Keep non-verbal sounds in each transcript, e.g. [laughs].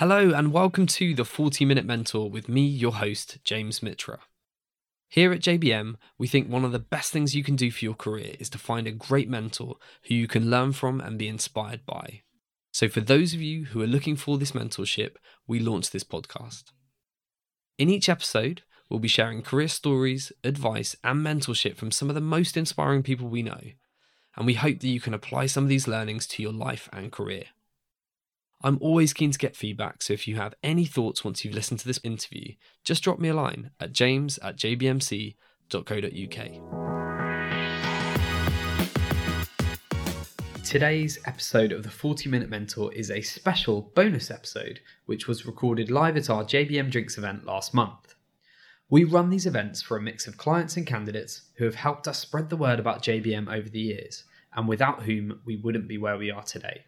Hello, and welcome to the 40 Minute Mentor with me, your host, James Mitra. Here at JBM, we think one of the best things you can do for your career is to find a great mentor who you can learn from and be inspired by. So, for those of you who are looking for this mentorship, we launched this podcast. In each episode, we'll be sharing career stories, advice, and mentorship from some of the most inspiring people we know. And we hope that you can apply some of these learnings to your life and career. I'm always keen to get feedback, so if you have any thoughts once you've listened to this interview, just drop me a line at james at jbmc.co.uk. Today's episode of the 40 Minute Mentor is a special bonus episode, which was recorded live at our JBM Drinks event last month. We run these events for a mix of clients and candidates who have helped us spread the word about JBM over the years, and without whom we wouldn't be where we are today.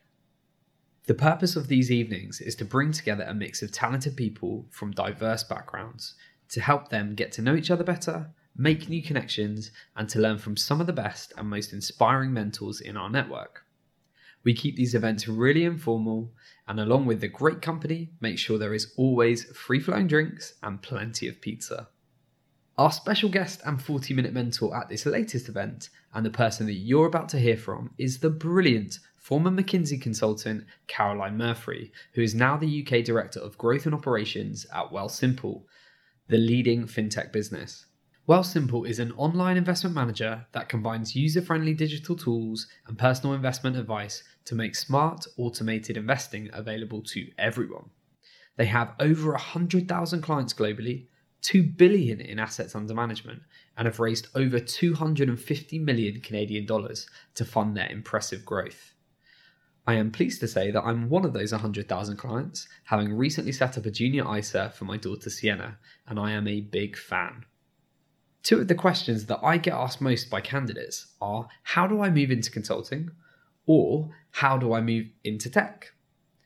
The purpose of these evenings is to bring together a mix of talented people from diverse backgrounds to help them get to know each other better, make new connections, and to learn from some of the best and most inspiring mentors in our network. We keep these events really informal, and along with the great company, make sure there is always free flowing drinks and plenty of pizza. Our special guest and 40 minute mentor at this latest event, and the person that you're about to hear from, is the brilliant former McKinsey consultant Caroline Murphree, who is now the UK Director of Growth and Operations at Wealthsimple, the leading fintech business. Wealthsimple is an online investment manager that combines user friendly digital tools and personal investment advice to make smart, automated investing available to everyone. They have over 100,000 clients globally, 2 billion in assets under management, and have raised over 250 million Canadian dollars to fund their impressive growth. I am pleased to say that I'm one of those 100,000 clients, having recently set up a junior ISA for my daughter Sienna, and I am a big fan. Two of the questions that I get asked most by candidates are how do I move into consulting or how do I move into tech?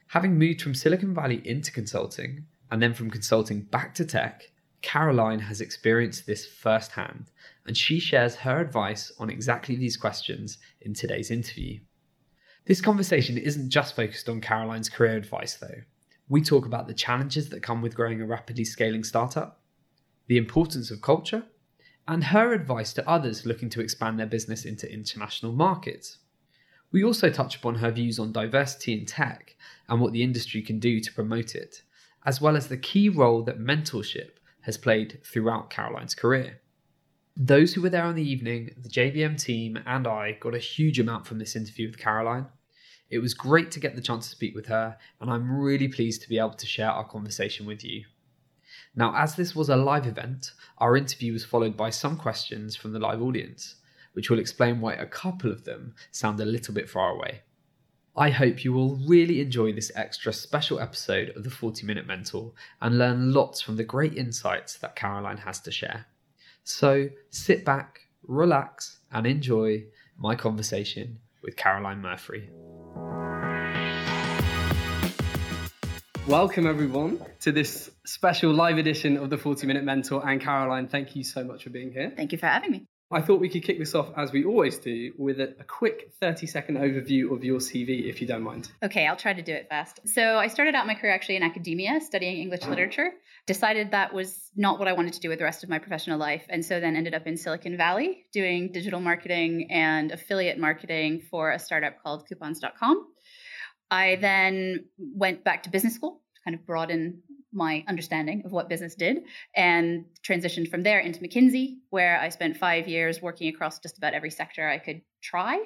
Having moved from Silicon Valley into consulting and then from consulting back to tech, Caroline has experienced this firsthand and she shares her advice on exactly these questions in today's interview. This conversation isn't just focused on Caroline's career advice, though. We talk about the challenges that come with growing a rapidly scaling startup, the importance of culture, and her advice to others looking to expand their business into international markets. We also touch upon her views on diversity in tech and what the industry can do to promote it, as well as the key role that mentorship has played throughout Caroline's career. Those who were there on the evening, the JBM team, and I got a huge amount from this interview with Caroline, it was great to get the chance to speak with her, and I'm really pleased to be able to share our conversation with you. Now, as this was a live event, our interview was followed by some questions from the live audience, which will explain why a couple of them sound a little bit far away. I hope you will really enjoy this extra special episode of the 40 Minute Mentor and learn lots from the great insights that Caroline has to share. So sit back, relax, and enjoy my conversation with Caroline Murphree. Welcome, everyone, to this special live edition of the 40 Minute Mentor. And Caroline, thank you so much for being here. Thank you for having me. I thought we could kick this off as we always do with a, a, quick 30 second overview of your CV, if you don't mind. Okay, I'll try to do it fast. So, I started out my career actually in academia, studying English ah. literature. Decided that was not what I wanted to do with the rest of my professional life. And so then ended up in Silicon Valley doing digital marketing and affiliate marketing for a startup called coupons.com. I then went back to business school kind of broaden my understanding of what business did and transitioned from there into McKinsey, where I spent five years working across just about every sector I could try.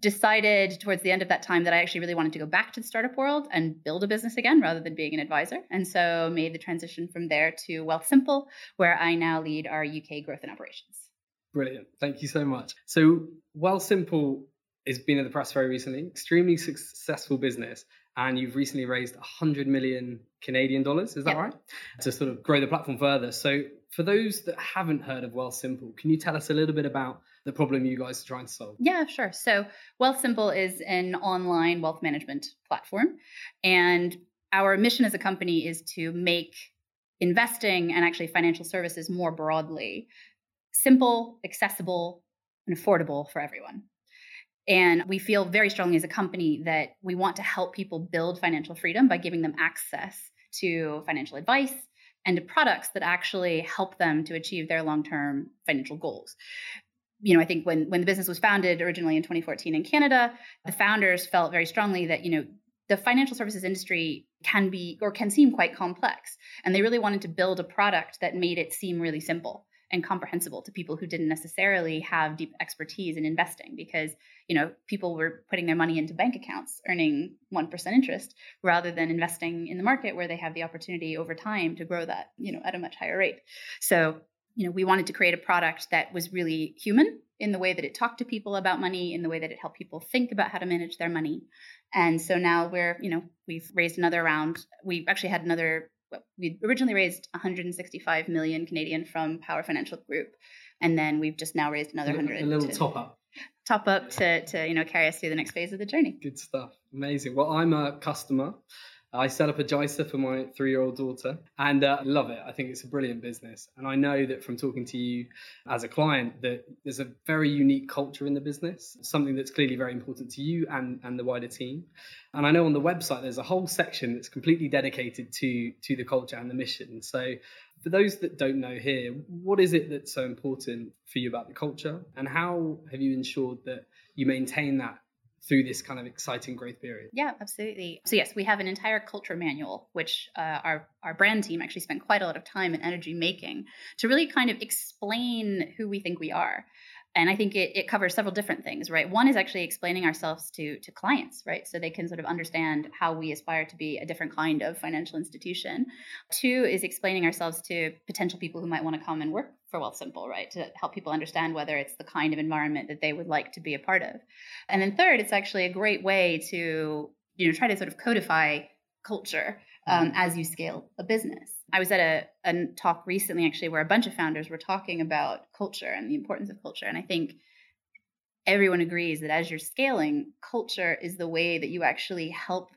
Decided towards the end of that time that I actually really wanted to go back to the startup world and build a business again rather than being an advisor. And so made the transition from there to Wealthsimple, where I now lead our UK growth and operations. Brilliant. Thank you so much. So, Wealthsimple has been in the press very recently. Extremely successful business, and you've recently raised 100 million Canadian dollars. Is that yep. right? To sort of grow the platform further. So, for those that haven't heard of Wealthsimple, can you tell us a little bit about the problem you guys are trying to solve? Yeah, sure. So, Wealthsimple is an online wealth management platform, and our mission as a company is to make investing and actually financial services more broadly simple, accessible, and affordable for everyone. And we feel very strongly as a company that we want to help people build financial freedom by giving them access to financial advice and to products that actually help them to achieve their long-term financial goals. You know, I think when when the business was founded originally in 2014 in Canada, the founders felt very strongly that, you know, the financial services industry can be or can seem quite complex. And they really wanted to build a product that made it seem really simple and comprehensible to people who didn't necessarily have deep expertise in investing because you know people were putting their money into bank accounts earning 1% interest rather than investing in the market where they have the opportunity over time to grow that you know at a much higher rate. So you know we wanted to create a product that was really human in the way that it talked to people about money in the way that it helped people think about how to manage their money. And so now we're you know we've raised another round. We actually had another we originally raised 165 million Canadian from Power Financial Group, and then we've just now raised another a, hundred. A little to, top up. Top up to to you know carry us through the next phase of the journey. Good stuff. Amazing. Well, I'm a customer. I set up a JISA for my three year old daughter and uh, love it. I think it's a brilliant business. And I know that from talking to you as a client, that there's a very unique culture in the business, something that's clearly very important to you and, and the wider team. And I know on the website, there's a whole section that's completely dedicated to, to the culture and the mission. So for those that don't know here, what is it that's so important for you about the culture? And how have you ensured that you maintain that through this kind of exciting growth period? Yeah, absolutely. So yes, we have an entire culture manual, which uh, our our brand team actually spent quite a lot of time and energy making to really kind of explain who we think we are and I think it, it covers several different things, right? One is actually explaining ourselves to to clients, right? So they can sort of understand how we aspire to be a different kind of financial institution. Two is explaining ourselves to potential people who might want to come and work for Wealthsimple, right? To help people understand whether it's the kind of environment that they would like to be a part of. And then third, it's actually a great way to you know try to sort of codify culture um, mm-hmm. as you scale a business. I was at a, a talk recently, actually, where a bunch of founders were talking about culture and the importance of culture. And I think everyone agrees that as you're scaling, culture is the way that you actually help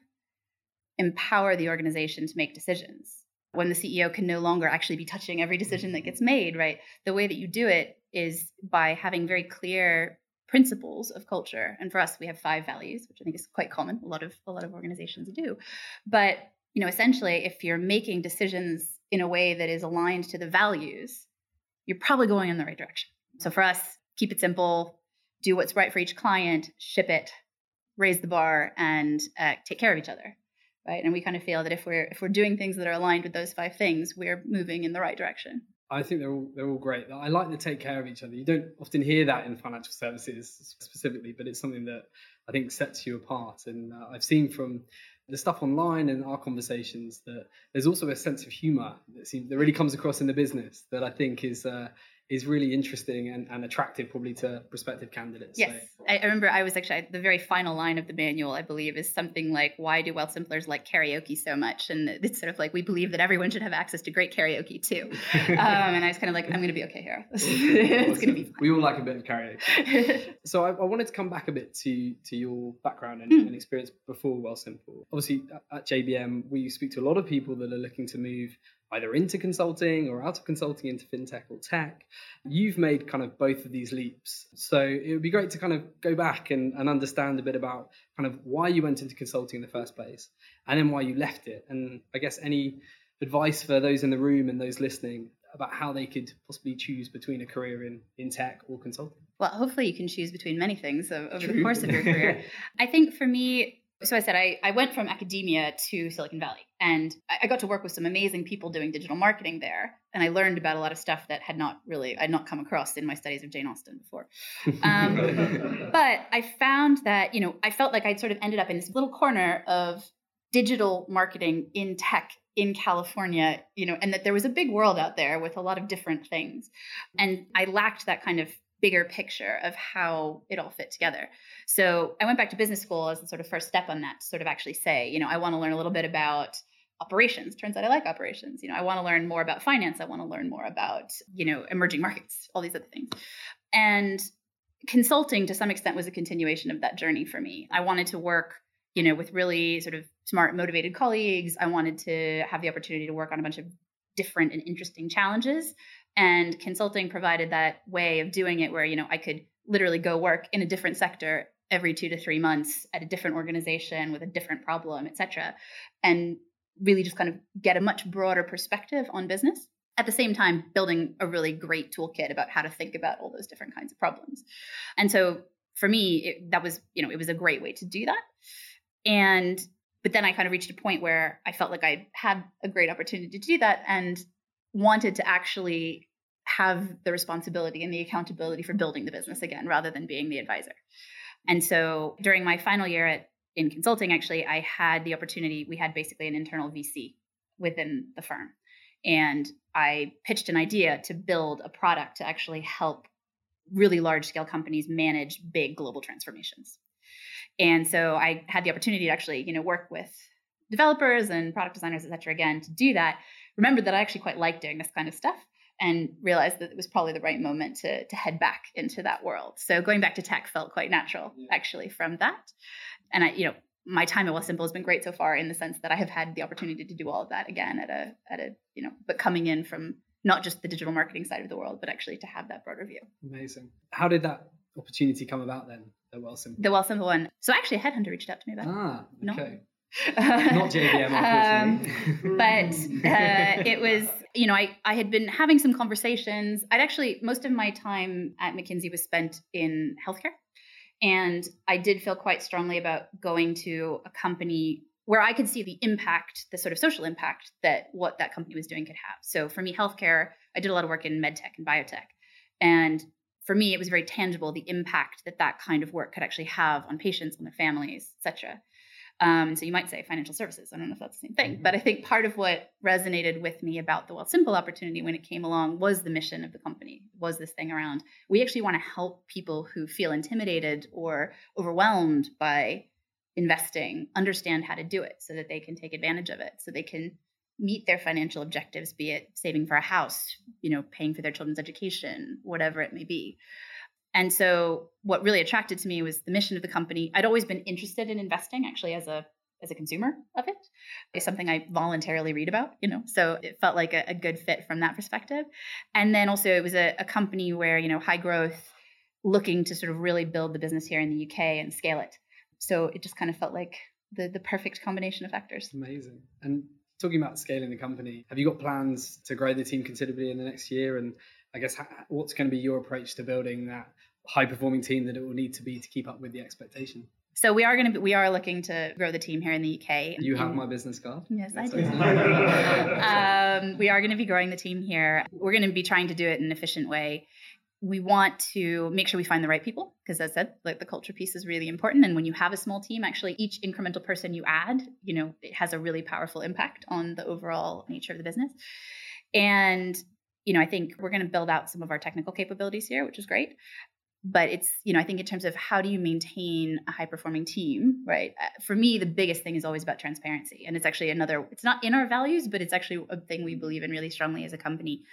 empower the organization to make decisions. When the CEO can no longer actually be touching every decision that gets made, right? The way that you do it is by having very clear principles of culture. And for us, we have five values, which I think is quite common. A lot of a lot of organizations do. But you know, essentially, if you're making decisions in a way that is aligned to the values, you're probably going in the right direction. So for us, keep it simple, do what's right for each client, ship it, raise the bar, and uh, take care of each other, right? And we kind of feel that if we're if we're doing things that are aligned with those five things, we're moving in the right direction. I think they're all they're all great. I like to take care of each other. You don't often hear that in financial services specifically, but it's something that I think sets you apart. And uh, I've seen from the stuff online and our conversations that there's also a sense of humor that, seems, that really comes across in the business that I think is uh, is really interesting and, and attractive probably to prospective candidates. Yes. So. I, I, remember I was actually the very final line of the manual, I believe, is something like, why do Wealthsimplers like karaoke so much? And it's sort of like, we believe that everyone should have access to great karaoke too. [laughs] um, and I was kind of like, I'm going to be okay here. [laughs] it's awesome. going to be. We all like a bit of karaoke. [laughs] so I, I, wanted to come back a bit to, to your background and, mm. and experience before Wealthsimple. Obviously at, at JBM, we speak to a lot of people that are looking to move either into consulting or out of consulting into fintech or tech. You've made kind of both of these leaps. So it would be great to kind of go back and, and understand a bit about kind of why you went into consulting in the first place and then why you left it. And I guess any advice for those in the room and those listening about how they could possibly choose between a career in, in tech or consulting? Well, hopefully you can choose between many things over True. the course of your career. [laughs] I think for me, so I said I, I went from academia to Silicon Valley and I, I got to work with some amazing people doing digital marketing there. And I learned about a lot of stuff that had not really, I'd not come across in my studies of Jane Austen before. Um, [laughs] but I found that, you know, I felt like I'd sort of ended up in this little corner of digital marketing in tech in California, you know, and that there was a big world out there with a lot of different things. And I lacked that kind of bigger picture of how it all fit together. So I went back to business school as the sort of first step on that to sort of actually say, you know, I want to learn a little bit about operations. Turns out I like operations. You know, I want to learn more about finance. I want to learn more about, you know, emerging markets, [laughs] all these other things. And consulting to some extent was a continuation of that journey for me. I wanted to work, you know, with really sort of smart, motivated colleagues. I wanted to have the opportunity to work on a bunch of different and interesting challenges and consulting provided that way of doing it where you know i could literally go work in a different sector every two to three months at a different organization with a different problem, et cetera, and really just kind of get a much broader perspective on business. At the same time, building a really great toolkit about how to think about all those different kinds of problems. And so for me, it, that was, you know, it was a great way to do that. And but then I kind of reached a point where I felt like I had a great opportunity to do that and wanted to actually have the responsibility and the accountability for building the business again rather than being the advisor. And so during my final year at in consulting actually I had the opportunity we had basically an internal VC within the firm and I pitched an idea to build a product to actually help really large scale companies manage big global transformations. And so I had the opportunity to actually, you know, work with developers and product designers, et cetera, again, to do that. Remembered that I actually quite like doing this kind of stuff and realized that it was probably the right moment to, to head back into that world. So going back to tech felt quite natural yeah. actually from that. And I, you know, my time at Wealthsimple has been great so far in the sense that I have had the opportunity to do all of that again at a at a, you know, but coming in from not just the digital marketing side of the world, but actually to have that broader view. Amazing. How did that opportunity come about then? The Wealthsimple. The one. So actually a headhunter reached out to me about Ah, okay. [laughs] Not JBM, um, but uh, it was, you know, I, I had been having some conversations. I'd actually, most of my time at McKinsey was spent in healthcare. And I did feel quite strongly about going to a company where I could see the impact, the sort of social impact that what that company was doing could have. So for me, healthcare, I did a lot of work in medtech and biotech. And for me, it was very tangible the impact that that kind of work could actually have on patients on their families, et cetera. Um, so you might say financial services. I don't know if that's the same thing, mm-hmm. but I think part of what resonated with me about the Wealthsimple opportunity when it came along was the mission of the company. Was this thing around? We actually want to help people who feel intimidated or overwhelmed by investing understand how to do it, so that they can take advantage of it, so they can meet their financial objectives, be it saving for a house, you know, paying for their children's education, whatever it may be. And so what really attracted to me was the mission of the company. I'd always been interested in investing actually as a as a consumer of it. It's something I voluntarily read about, you know, so it felt like a, a good fit from that perspective. And then also it was a, a company where, you know, high growth, looking to sort of really build the business here in the UK and scale it. So it just kind of felt like the the perfect combination of factors. Amazing. And talking about scaling the company, have you got plans to grow the team considerably in the next year? And I guess what's going to be your approach to building that high performing team that it will need to be to keep up with the expectation? So we are going to be, we are looking to grow the team here in the UK. You have my business card. Yes, That's I do. [laughs] um, we are going to be growing the team here. We're going to be trying to do it in an efficient way. We want to make sure we find the right people because, as I said, like the culture piece is really important. And when you have a small team, actually, each incremental person you add, you know, it has a really powerful impact on the overall nature of the business. And you know, I think we're going to build out some of our technical capabilities here, which is great but it's you know i think in terms of how do you maintain a high performing team right uh, for me the biggest thing is always about transparency and it's actually another it's not in our values but it's actually a thing we believe in really strongly as a company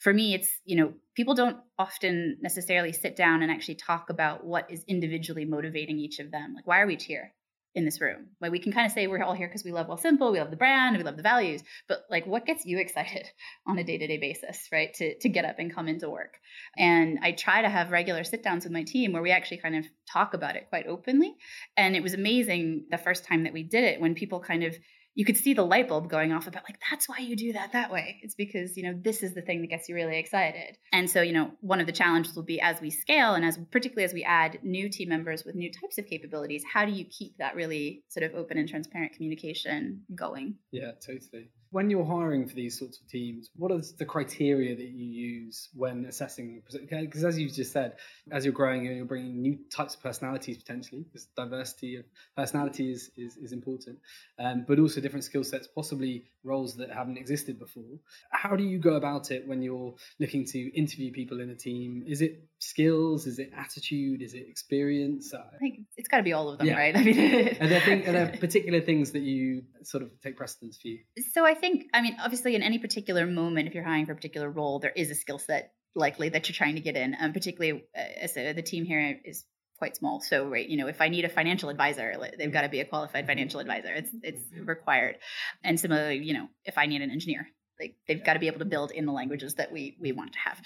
for me it's you know people don't often necessarily sit down and actually talk about what is individually motivating each of them like why are we here in this room. Like we can kind of say we're all here because we love Wealthsimple, we love the brand, we love the values, but like what gets you excited [laughs] on a day-to-day basis, right? To to get up and come into work. And I try to have regular sit downs with my team where we actually kind of talk about it quite openly. And it was amazing the first time that we did it when people kind of you could see the light bulb going off about like that's why you do that that way. It's because you know this is the thing that gets you really excited. And so you know one of the challenges will be as we scale and as particularly as we add new team members with new types of capabilities how do you keep that really sort of open and transparent communication going? Yeah totally when you're hiring for these sorts of teams, what are the criteria that you use when assessing? Because as you've just said, as you're growing, you're bringing new types of personalities potentially. Because diversity of personality is is, is important, um, but also different skill sets, possibly roles that haven't existed before. How do you go about it when you're looking to interview people in a team? Is it skills? Is it attitude? Is it experience? I think it's got to be all of them, yeah. right? I mean, [laughs] are, there are there particular things that you sort of take precedence for you? So I think I mean, obviously, in any particular moment, if you're hiring for a particular role, there is a skill set likely that you're trying to get in. Um, particularly, uh, as the team here is quite small, so right, you know, if I need a financial advisor, they've got to be a qualified financial advisor. It's it's required. And similarly, you know, if I need an engineer, like they've got to be able to build in the languages that we we want to have.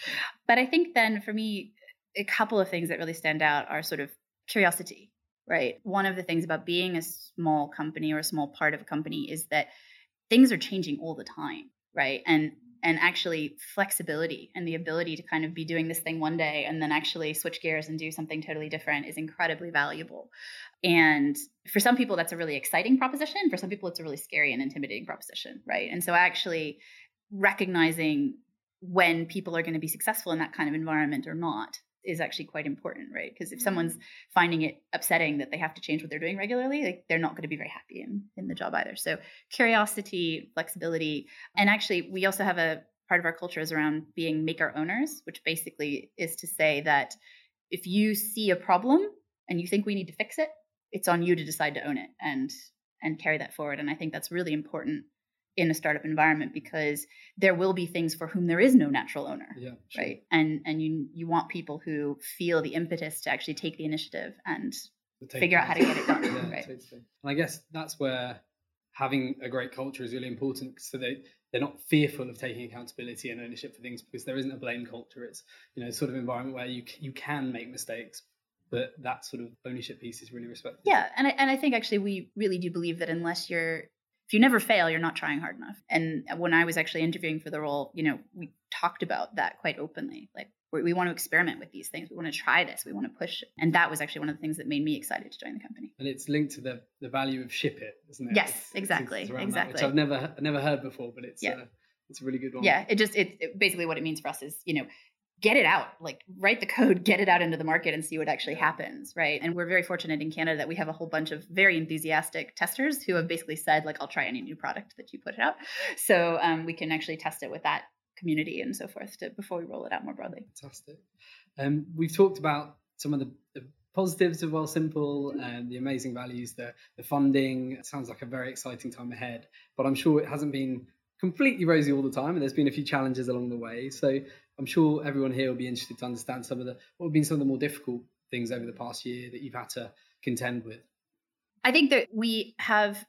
But I think then for me, a couple of things that really stand out are sort of curiosity right? One of the things about being a small company or a small part of a company is that things are changing all the time, right? And and actually flexibility and the ability to kind of be doing this thing one day and then actually switch gears and do something totally different is incredibly valuable. And for some people that's a really exciting proposition, for some people it's a really scary and intimidating proposition, right? And so actually recognizing when people are going to be successful in that kind of environment or not is actually quite important, right? Because if someone's mm-hmm. finding it upsetting that they have to change what they're doing regularly, like they're not going to be very happy in, in the job either. So curiosity, flexibility, and actually we also have a part of our culture is around being maker owners, which basically is to say that if you see a problem and you think we need to fix it, it's on you to decide to own it and and carry that forward. And I think that's really important in a startup environment because there will be things for whom there is no natural owner yeah, sure. right and and you you want people who feel the impetus to actually take the initiative and figure out how to get it done yeah, right totally. and i guess that's where having a great culture is really important so they they're not fearful of taking accountability and ownership for things because there isn't a blame culture it's you know sort of environment where you you can make mistakes but that sort of ownership piece is really respected. Yeah, and I, and I think actually we really do believe that unless you're if you never fail, you're not trying hard enough. And when I was actually interviewing for the role, you know, we talked about that quite openly. Like, we want to experiment with these things. We want to try this. We want to push. And that was actually one of the things that made me excited to join the company. And it's linked to the the value of ship it, isn't it? Yes, it's, exactly, it's exactly. That, which I've never never heard before, but it's yeah. Uh, it's a really good one. Yeah, it just it, it basically what it means for us is you know get it out like write the code [laughs] get it out into the market and see what actually happens right? And we're very fortunate in canada that we have a whole bunch of very enthusiastic testers who have basically said like i'll try any new product that you put out. So um, we can actually test it with that community and so forth to, before we roll it out more broadly. Fantastic. Um, we've talked about some of the, the positives of Wealthsimple and the amazing values the, the funding. It sounds like a very exciting time ahead but i'm sure it hasn't been completely rosy all the time and there's been a few challenges along the way. So I'm sure everyone here will be interested to understand some of the what have been some of the more difficult things over the past year that you've had to contend with. I think that we have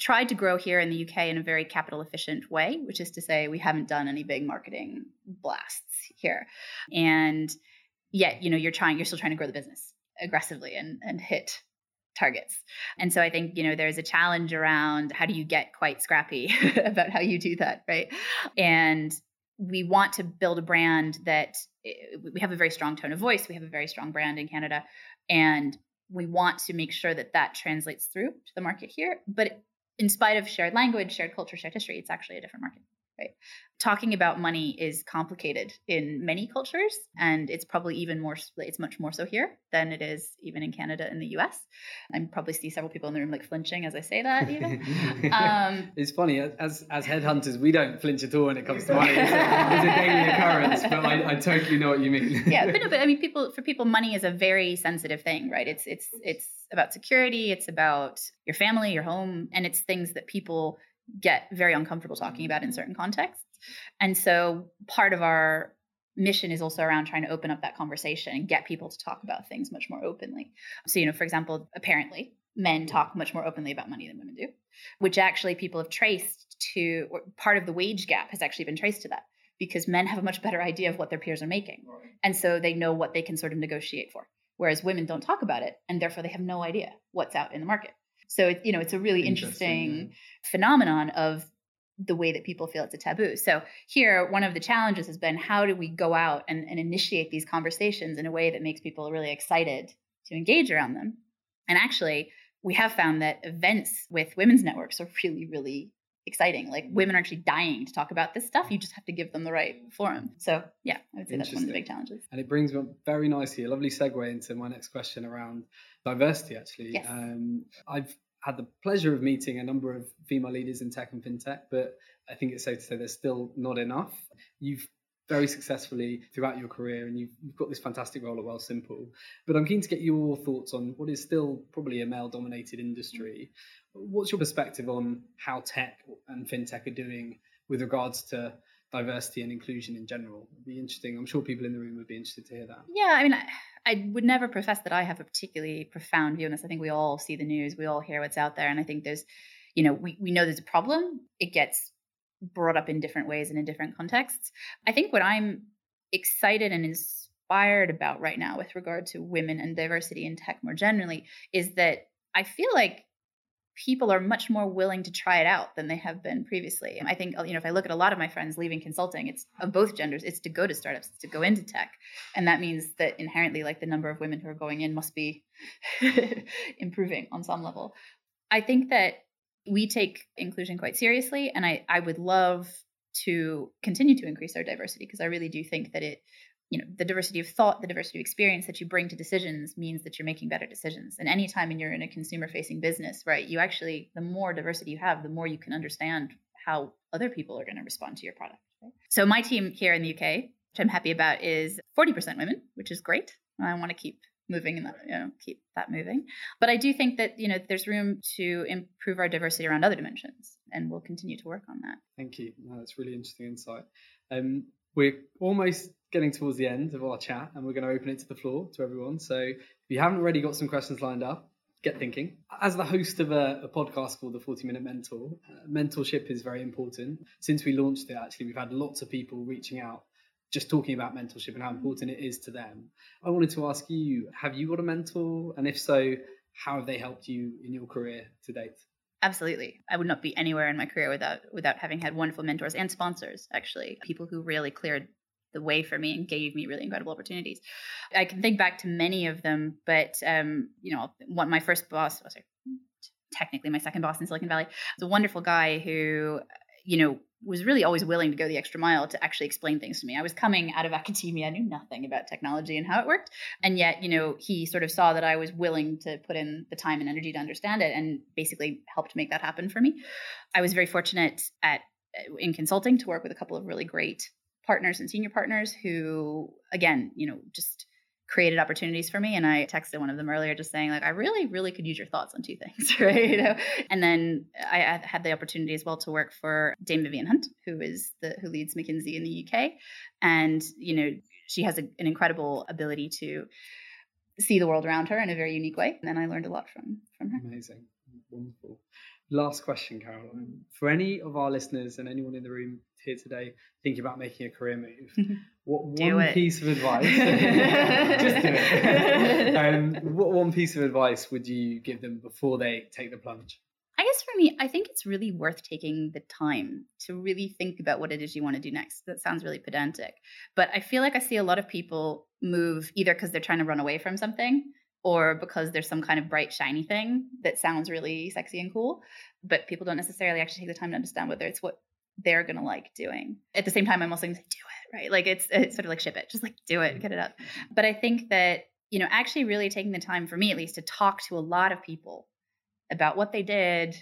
tried to grow here in the UK in a very capital efficient way, which is to say we haven't done any big marketing blasts here. And yet, you know, you're trying you're still trying to grow the business aggressively and and hit targets. And so I think, you know, there's a challenge around how do you get quite scrappy [laughs] about how you do that, right? And we want to build a brand that eh, we have a very strong tone of voice. We have a very strong brand in Canada, and we want to make sure that that translates through to the market here. But in spite of shared language, shared culture, shared history, it's actually a different market right? Talking about money is complicated in many cultures, and it's probably even more, it's much more so here than it is even in Canada and the US. I probably see several people in the room like flinching as I say that, even. [laughs] um, it's funny, as as headhunters, we don't flinch at all when it comes to money. [laughs] It's a, daily occurrence, but I, I totally know what you mean. yeah, but no, but I mean, [laughs] people, for people, money is a very sensitive thing, right? It's, it's, it's about security, it's about your family, your home, and it's things that people get very uncomfortable talking about in certain contexts. And so part of our mission is also around trying to open up that conversation and get people to talk about things much more openly. So, you know, for example, apparently men talk much more openly about money than women do, which actually people have traced to, or part of the wage gap has actually been traced to that because men have a much better idea of what their peers are making. And so they know what they can sort of negotiate for. Whereas women don't talk about it and therefore they have no idea what's out in the market. So it, you know, it's a really interesting, interesting phenomenon of the way that people feel it's a taboo. So here, one of the challenges has been how do we go out and, and initiate these conversations in a way that makes people really excited to engage around them? And actually, we have found that events with women's networks are really, really exciting. Like women are actually dying to talk about this stuff. You just have to give them the right forum. So yeah, I would say that's one of the big challenges. And it brings me very nicely a lovely segue into my next question around diversity. Actually, yes. um, I've had the pleasure of meeting a number of female leaders in tech and fintech, but I think it's safe to say there's still not enough. You've very successfully throughout your career and you've, you've got this fantastic role at Wealthsimple. But I'm keen to get your thoughts on what is still probably a male dominated industry. What's your perspective on how tech and fintech are doing with regards to diversity and inclusion in general? It'd be interesting. I'm sure people in the room would be interested to hear that. Yeah, I mean, I, I would never profess that I have a particularly profound view on this. I think we all see the news, we all hear what's out there, and I think there's, you know, we, we know there's a problem. It gets brought up in different ways and in different contexts. I think what I'm excited and inspired about right now with regard to women and diversity in tech more generally is that I feel like people are much more willing to try it out than they have been previously. I think, uh, you know, if I look at a lot of my friends leaving consulting, it's of both genders, it's to go to startups, to go into tech. And that means that inherently, like the number of women who are going in must be [laughs] improving on some level. I think that we take inclusion quite seriously. And I, I would love to continue to increase our diversity because I really do think that it you know the diversity of thought the diversity of experience that you bring to decisions means that you're making better decisions. And anytime you're in a consumer facing business right you actually the more diversity you have the more you can understand how other people are going to respond to your product so my team here in the uk which i'm happy about is 40% women which is great. I want to keep moving and you know keep that moving. But i do think that you know there's room to improve our diversity around other dimensions and we'll continue to work on that. Thank you. No, that's really interesting insight. Um, we're almost getting towards the end of our chat and we're going to open it to the floor to everyone. So if you haven't already got some questions lined up, get thinking. As the host of a, a podcast called The 40 Minute Mentor, uh, mentorship is very important. Since we launched it, actually, we've had lots of people reaching out just talking about mentorship and how important it is to them. I wanted to ask you have you got a mentor? And if so, how have they helped you in your career to date? Absolutely. I would not be anywhere in my career without without having had wonderful mentors and sponsors, actually. People who really cleared the way for me and gave me really incredible opportunities. I can think back to many of them, but um, you know, what my first boss was oh, technically my second boss in Silicon Valley was a wonderful guy who, you know, was really always willing to go the extra mile to actually explain things to me. I was coming out of academia, I knew nothing about technology and how it worked. And yet, you know, he sort of saw that I was willing to put in the time and energy to understand it and basically helped make that happen for me. I was very fortunate at in consulting to work with a couple of really great partners and senior partners who again, you know, just created opportunities for me. And I texted one of them earlier just saying, like, I really, really could use your thoughts on two things, [laughs] right? You know? And then I had the opportunity as well to work for Dame Vivian Hunt, who is the who leads McKinsey in the UK. And, you know, she has a, an incredible ability to see the world around her in a very unique way. And I learned a lot from from her. Amazing. Wonderful. Last question, Caroline. For any of our listeners and anyone in the room here today thinking about making a career move, [laughs] what do one it. piece of advice? [laughs] just do it. [laughs] um, what one piece of advice would you give them before they take the plunge? I guess for me, I think it's really worth taking the time to really think about what it is you want to do next. That sounds really pedantic, but I feel like I see a lot of people move either because they're trying to run away from something or because there's some kind of bright shiny thing that sounds really sexy and cool but people don't necessarily actually take the time to understand whether it's what they're to like doing. At the same time i'm also to say do it right? Like it's it's sort of like ship it. Just like do it get it up. But i think that you know actually really taking the time for me at least to talk to a lot of people about what they did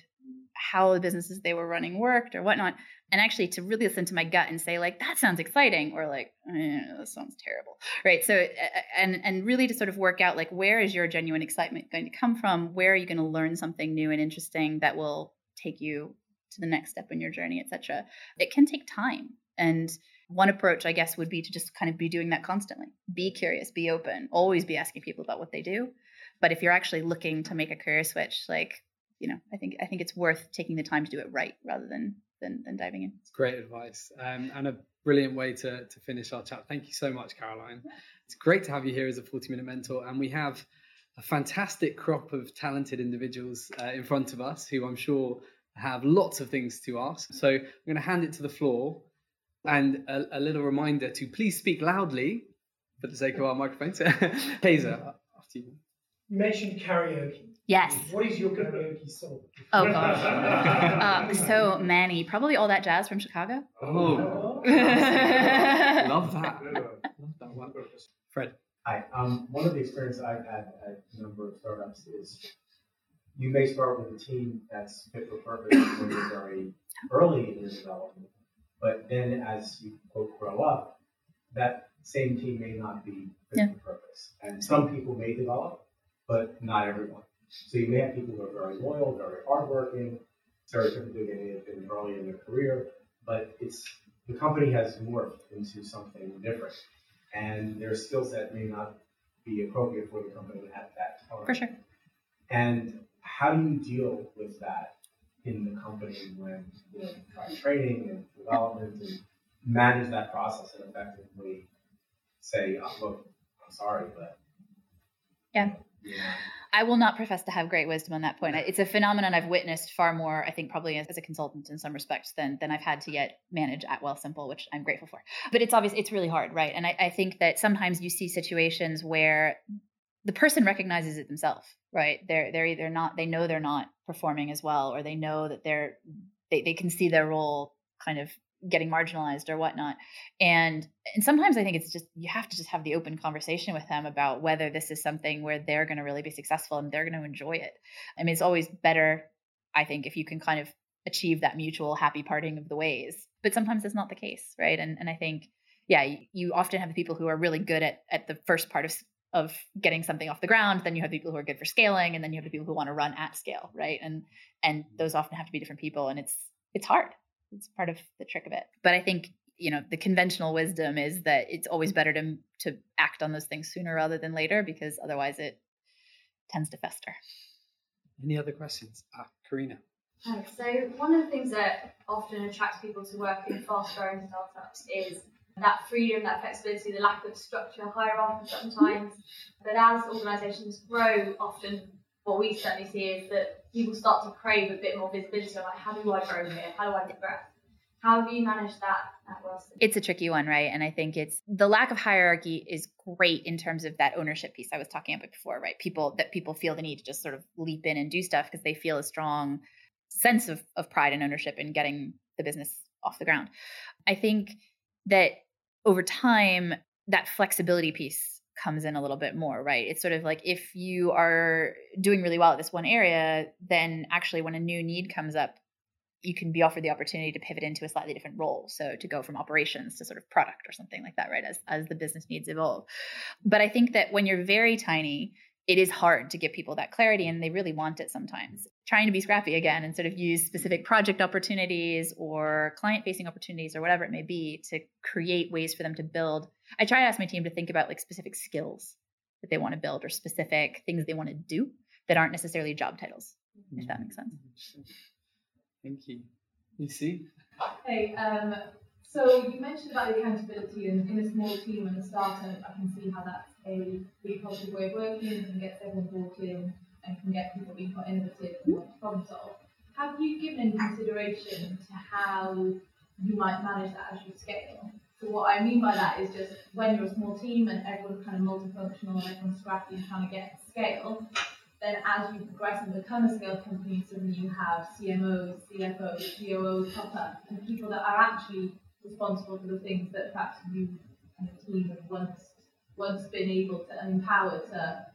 how the businesses they were running worked or whatnot and actually to really listen to my gut and say like that sounds exciting or like eh, that sounds terrible right? So and and really to sort of work out like where is your genuine excitement going to come from? Where are you going to learn something new and interesting that will take you to the next step in your journey etc it can take time and one approach i guess would be to just kind of be doing that constantly be curious be open always be asking people about what they do but if you're actually looking to make a career switch like you know, I think I think it's worth taking the time to do it right rather than than, than diving in. Great advice um, and a brilliant way to, to finish our chat. Thank you so much, Caroline. It's great to have you here as a 40 minute mentor, and we have a fantastic crop of talented individuals uh, in front of us who I'm sure have lots of things to ask. So I'm going to hand it to the floor and a, a little reminder to please speak loudly for the sake of our microphones. [laughs] Taser, after you. You mentioned karaoke. Yes. What is your karaoke song? Oh gosh. uh, so many. Probably all that jazz from Chicago. Oh, [laughs] love that. Love that one. [laughs] Fred. Hi. Um, one of the experiences I've had at a number of startups is you may start with a team that's fit for purpose when you're very early in your development, but then as you quote grow up, that same team may not be fit Yeah. for purpose. And some people may develop, but not everyone. So you may have people who are very loyal, very hardworking, stereotypically they may have been early in their career, but it's the company has morphed into something different, and their skill set may not be appropriate for the company at that time. For sure. And how do you deal with that in the company when you know, training and development and manage that process and effectively say, oh, look, I'm sorry, but Yeah. yeah. I will not profess to have great wisdom on that point. It's a phenomenon I've witnessed far more, I think, probably as, as a consultant in some respects than than I've had to yet manage at Wealthsimple, which I'm grateful for. But it's obvious it's really hard, right? And I, I think that sometimes you see situations where the person recognizes it themselves, right? They're they're either not they know they're not performing as well, or they know that they're they, they can see their role kind of getting marginalized or whatnot. And and sometimes i think it's just you have to just have the open conversation with them about whether this is something where they're going to really be successful and they're going to enjoy it. I mean it's always better i think if you can kind of achieve that mutual happy parting of the ways but sometimes that's not the case right? And and i think yeah you, often have people who are really good at at the first part of of getting something off the ground then you have the people who are good for scaling and then you have the people who want to run at scale right and and those often have to be different people and it's it's hard it's part of the trick of it. But I think you know the conventional wisdom is that it's always better to to act on those things sooner rather than later because otherwise it tends to fester. Any other questions? Ah, Karina. Hi. So one of the things that often attracts people to work in fast-growing startups is that freedom, that flexibility, the lack of structure, hierarchy sometimes. But as organisations grow, often what we certainly see is that people start to crave a bit more visibility. Like, how do I grow here? How do I progress? How have you managed that? It's a tricky one, right? And I think it's the lack of hierarchy is great in terms of that ownership piece I was talking about before, right? People that people feel the need to just sort of leap in and do stuff because they feel a strong sense of, of pride and ownership in getting the business off the ground. I think that over time, that flexibility piece comes in a little bit more, right? It's sort of like if you are doing really well at this one area, then actually when a new need comes up, you can be offered the opportunity to pivot into a slightly different role. So to go from operations to sort of product or something like that, right? As as the business needs evolve. But I think that when you're very tiny, it is hard to give people that clarity and they really want it sometimes. Trying to be scrappy again and sort of use specific project opportunities or client facing opportunities or whatever it may be to create ways for them to build. I try to ask my team to think about like specific skills that they want to build or specific things they want to do that aren't necessarily job titles, if that makes sense. Thank you. You see? Hey, um, so you mentioned about the accountability and in a small team and a startup, I can see how that's a really positive way of working and can get everyone bought in and can get people being quite innovative and want to problem solve. Have you given consideration to how you might manage that as you scale? So what I mean by that is just when you're a small team and everyone's kind of multifunctional and everyone's scrappy and trying to get scale, then as you progress and become a scale company, suddenly you have CMOs, CFOs, COOs pop up, and people that are actually responsible for the things that perhaps you and the team have once once been able to and empowered to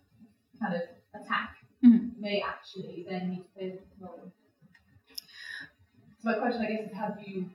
kind of attack Mhm. may actually then need to play a role. So my question, I guess, is have you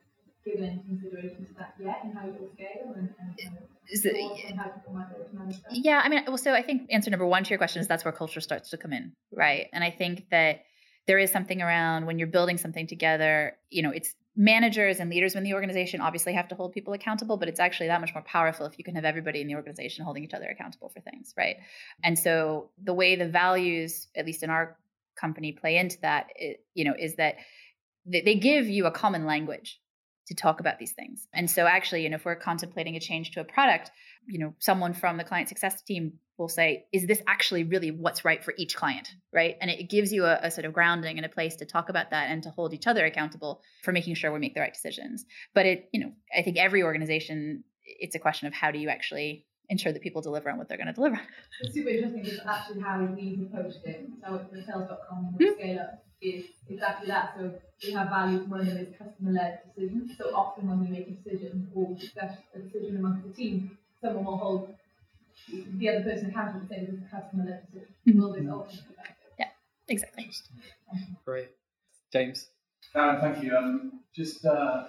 given any consideration to that yet and how you will scale and, and kind of it- how people might be able to manage that? Yeah, I mean, well, so I think answer number one to your question is that's where culture starts to come in, right? And I think that there is something around when you're building something together, you know, it's managers and leaders in the organization obviously have to hold people accountable, but it's actually that much more powerful if you can have everybody in the organization holding each other accountable for things, right? And so the way the values, at least in our company, play into that, it, you know, is that they, they give you a common language to talk about these things. And so actually, you know, if we're contemplating a change to a product, you know, someone from the client success team will say, is this actually really what's right for each client? Right. And it gives you a, a, sort of grounding and a place to talk about that and to hold each other accountable for making sure we make the right decisions. But it, you know, I think every organization, it's a question of how do you actually ensure that people deliver on what they're going to deliver. It's super interesting because actually how we've approached it. So at hotels.com, Hmm. scale up is exactly that. So we have values, one of them is customer led decisions. So often when we make a decision or discuss a decision amongst the team, someone will hold the other person accountable and say this is a customer led decision. Mhm. Will this ultimately benefit? Exactly. Great. James. Darren, thank you. Um, just, uh,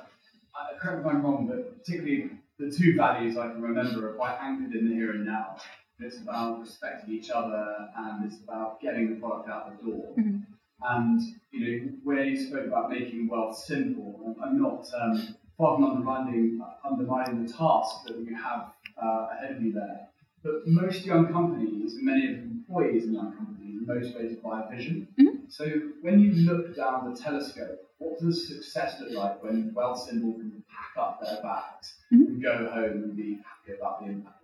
I- correct me if I'm wrong, but particularly the two values I can remember are quite anchored in the here and now. It's about respecting each other and it's about getting the product out the door. Mhm. And, you know, where you spoke about making wealth simple, I'm- not um, far from undermining, undermining the task that you have uh, ahead of you there. But most young companies, and many of the employees in young companies, are motivated by a vision. Mhm. So when you look down the telescope, what does success look like when Wealthsimple can pack up their bags Mhm. and go home and be happy about the impact?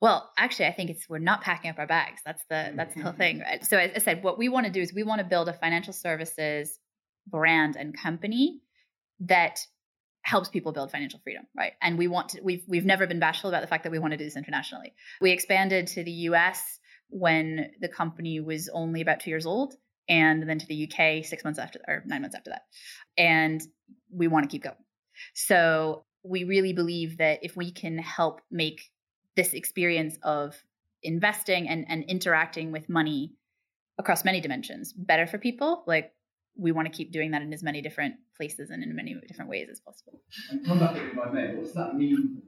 Well, actually, I think it's we're not packing up our bags. That's the mm. that's the whole thing. Right? So as I said, what we want to do is we want to build a financial services brand and company that helps people build financial freedom, right? And we want to we've we've never been bashful about the fact that we want to do this internationally. We expanded to the US when the company was only about 2 years old and then to the UK 6 months after or 9 months after that. And we want to keep going. So we really believe that if we can help make this experience of investing and, and interacting with money across many dimensions. Better for people like we want to keep doing that in as many different places and in many different ways as possible. And come back if i may. What does that mean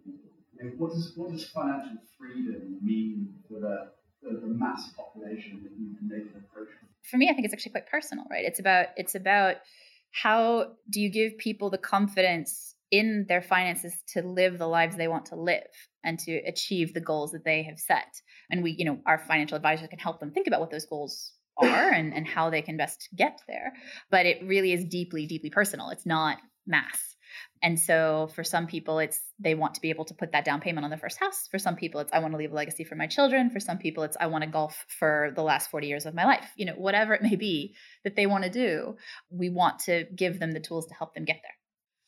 what does what does financial freedom mean for the the, the mass population that you can make an approach for me i think it's actually quite personal right? It's about it's about how do you give people the confidence in their finances to live the lives they want to live and to achieve the goals that they have set. And we, you know, our financial advisors can help them think about what those goals are and, and how they can best get there. But it really is deeply, deeply personal. It's not mass. And so for some people, it's they want to be able to put that down payment on their first house. For some people, it's I want to leave a legacy for my children. For some people, it's I want to golf for the last 40 years of my life. You know, whatever it may be that they want to do, we want to give them the tools to help them get there.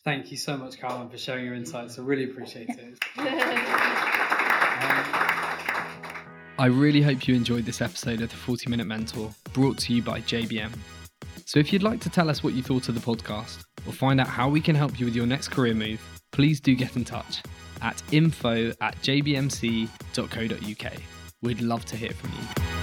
Thank you so much, Caroline, for sharing your insights. I really appreciate it. [laughs] Um, I really hope you enjoyed this episode of the 40 Minute Mentor brought to you by JBM. So if you'd like to tell us what you thought of the podcast or find out how we can help you with your next career move, please do get in touch at info at jbmc.co.uk. We'd love to hear from you.